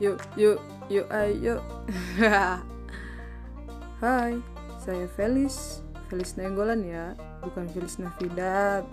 Yuk, yuk, yuk, ayo. Hai, saya Felis. Felis Nenggolan ya, bukan Felis Navidad.